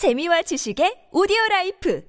재미와 지식의 오디오 life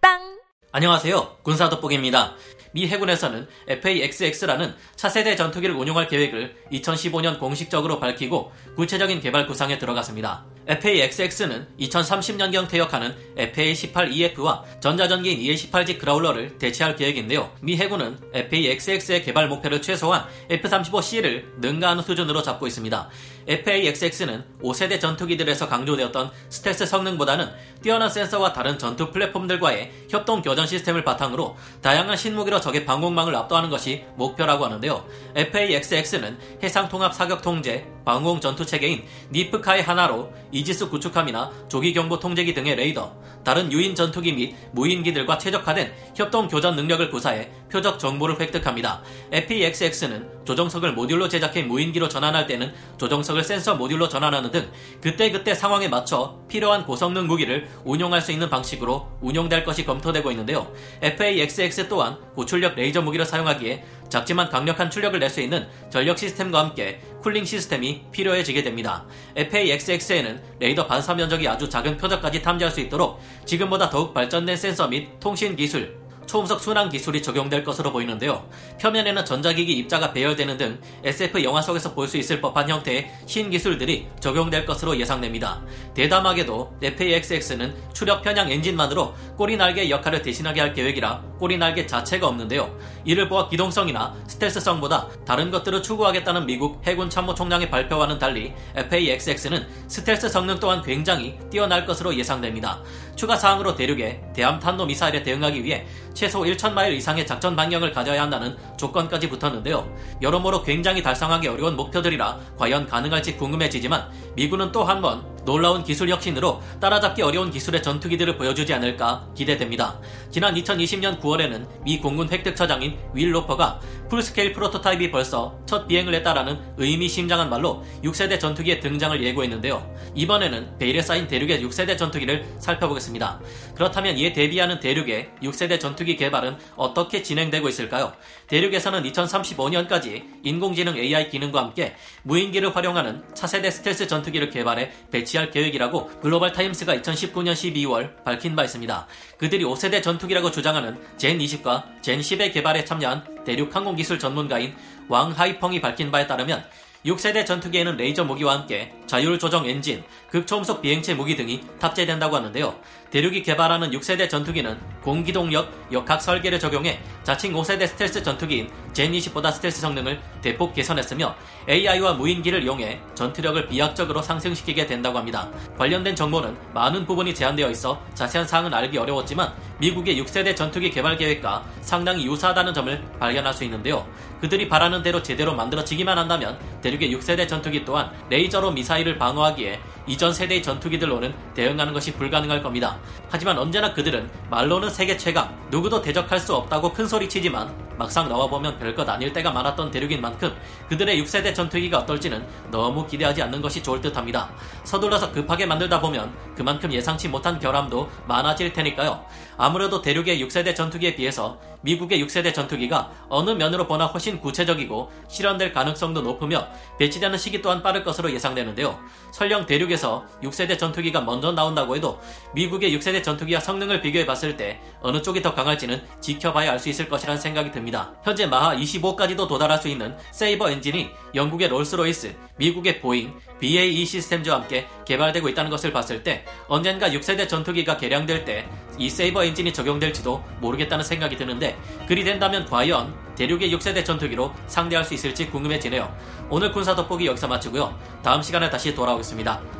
팟빵 안녕하세요. 군사 돋보기입니다. 미 해군에서는 FA-XX라는 차세대 전투기를 운용할 계획을 2015년 공식적으로 밝히고 구체적인 개발 구상에 들어갔습니다. FA-XX는 2030년경 퇴역하는 FA-18EF와 전자전기인 EA-18G Growler를 대체할 계획인데요. 미 해군은 FA-XX의 개발 목표를 최소한 F-35C를 능가하는 수준으로 잡고 있습니다. FA-XX는 5세대 전투기들에서 강조되었던 스텔스 성능보다는 뛰어난 센서와 다른 전투 플랫폼들과의 협동 교전 시스템을 바탕으로 다양한 신무기로 적의 방공망을 압도하는 것이 목표라고 하는데요. FA-XX는 해상통합 사격 통제, 방공 전투 체계인 니프카의 하나로 이지스 구축함이나 조기 경보 통제기 등의 레이더, 다른 유인 전투기 및 무인기들과 최적화된 협동 교전 능력을 구사해 표적 정보를 획득합니다. FA-XX는 조종석을 모듈로 제작해 무인기로 전환할 때는 조종석을 센서 모듈로 전환하는 등 그때그때 상황에 맞춰 필요한 고성능 무기를 운용할 수 있는 방식으로 운용될 것이 검토되고 있는데요. FA-XX 또한 고출력 레이저 무기를 사용하기에 작지만 강력한 출력을 낼 수 있는 전력 시스템과 함께 cooling 시스템이 필요해지게 됩니다. FA-XX에는 레이더 반사 면적이 아주 작은 표적까지 탐지할 수 있도록 지금보다 더욱 발전된 센서 및 통신 기술, 초음속 순항 기술이 적용될 것으로 보이는데요. 표면에는 전자기기 입자가 배열되는 등 SF 영화 속에서 볼 수 있을 법한 형태의 신기술들이 적용될 것으로 예상됩니다. 대담하게도 FA-XX는 추력 편향 엔진만으로 꼬리 날개 역할을 대신하게 할 계획이라 꼬리 날개 자체가 없는데요. 이를 보아 기동성이나 스텔스성보다 다른 것들을 추구하겠다는 미국 해군 참모총장의 발표와는 달리 FA-XX는 스텔스 성능 또한 굉장히 뛰어날 것으로 예상됩니다. 추가 사항으로 대륙의 대함 탄도 미사일에 대응하기 위해 최소 1천마일 이상의 작전 반경을 가져야 한다는 조건까지 붙었는데요. 여러모로 굉장히 달성하기 어려운 목표들이라 과연 가능할지 궁금해지지만 미군은 또 한 번 놀라운 기술 혁신으로 따라잡기 어려운 기술의 전투기들을 보여주지 않을까 기대됩니다. 지난 2020년 9월에는 미 공군 획득처장인 윌 로퍼가 full-scale prototype이 벌써 첫 비행을 했다라는 의미심장한 말로 6세대 전투기의 등장을 예고했는데요. 이번에는 베일에 싸인 대륙의 6세대 전투기를 살펴보겠습니다. 그렇다면 이에 대비하는 대륙의 6세대 전투기 개발은 어떻게 진행되고 있을까요? 대륙에서는 2035년까지 인공지능 AI 기능과 함께 무인기를 활용하는 차세대 스텔스 전투기를 개발해 배치 할 계획이라고 글로벌 타임스가 2019년 12월 밝힌 바 있습니다. 그들이 5세대 전투기라고 주장하는 젠20과 젠10의 개발에 참여한 대륙 항공기술 전문가인 왕 하이펑이 밝힌 바에 따르면 6세대 전투기에는 레이저 무기와 함께 자율 조종 엔진, 극초음속 비행체 무기 등이 탑재된다고 하는데요. 대륙이 개발하는 6세대 전투기는 공기동력, 역학 설계를 적용해 자칭 5세대 스텔스 전투기인 젠20보다 스텔스 성능을 대폭 개선했으며 AI와 무인기를 이용해 전투력을 비약적으로 상승시키게 된다고 합니다. 관련된 정보는 많은 부분이 제한되어 있어 자세한 사항은 알기 어려웠지만 미국의 6세대 전투기 개발 계획과 상당히 유사하다는 점을 발견할 수 있는데요. 그들이 바라는 대로 제대로 만들어지기만 한다면 대륙의 6세대 전투기 또한 레이저로 미사일을 방어하기에 이전 세대의 전투기들로는 대응하는 것이 불가능할 겁니다. 하지만 언제나 그들은 말로는 세계 최강, 누구도 대적할 수 없다고 큰소리치지만 막상 나와보면 별것 아닐 때가 많았던 대륙인 만큼 그들의 6세대 전투기가 어떨지는 너무 기대하지 않는 것이 좋을 듯 합니다. 서둘러서 급하게 만들다 보면 그만큼 예상치 못한 결함도 많아질 테니까요. 아무래도 대륙의 6세대 전투기에 비해서 미국의 6세대 전투기가 어느 면으로 보나 훨씬 구체적이고 실현될 가능성도 높으며 배치되는 시기 또한 빠를 것으로 예상되는데요. 설령 대륙 에서 6세대 전투기가 먼저 나온다고 해도 미국의 6세대 전투기와 성능을 비교해 봤을 때 어느 쪽이 더 강할지는 지켜봐야 알 수 있을 것이라는 생각이 듭니다. 현재 마하 25까지도 도달할 수 있는 세이버 엔진이 영국의 롤스로이스, 미국의 보잉, BAE 시스템즈와 함께 개발되고 있다는 것을 봤을 때 언젠가 6세대 전투기가 개량될 때 이 세이버 엔진이 적용될지도 모르겠다는 생각이 드는데 그리 된다면 과연 대륙의 6세대 전투기로 상대할 수 있을지 궁금해지네요. 오늘 군사 돋보기 여기서 마치고요. 다음 시간에 다시 돌아오겠습니다.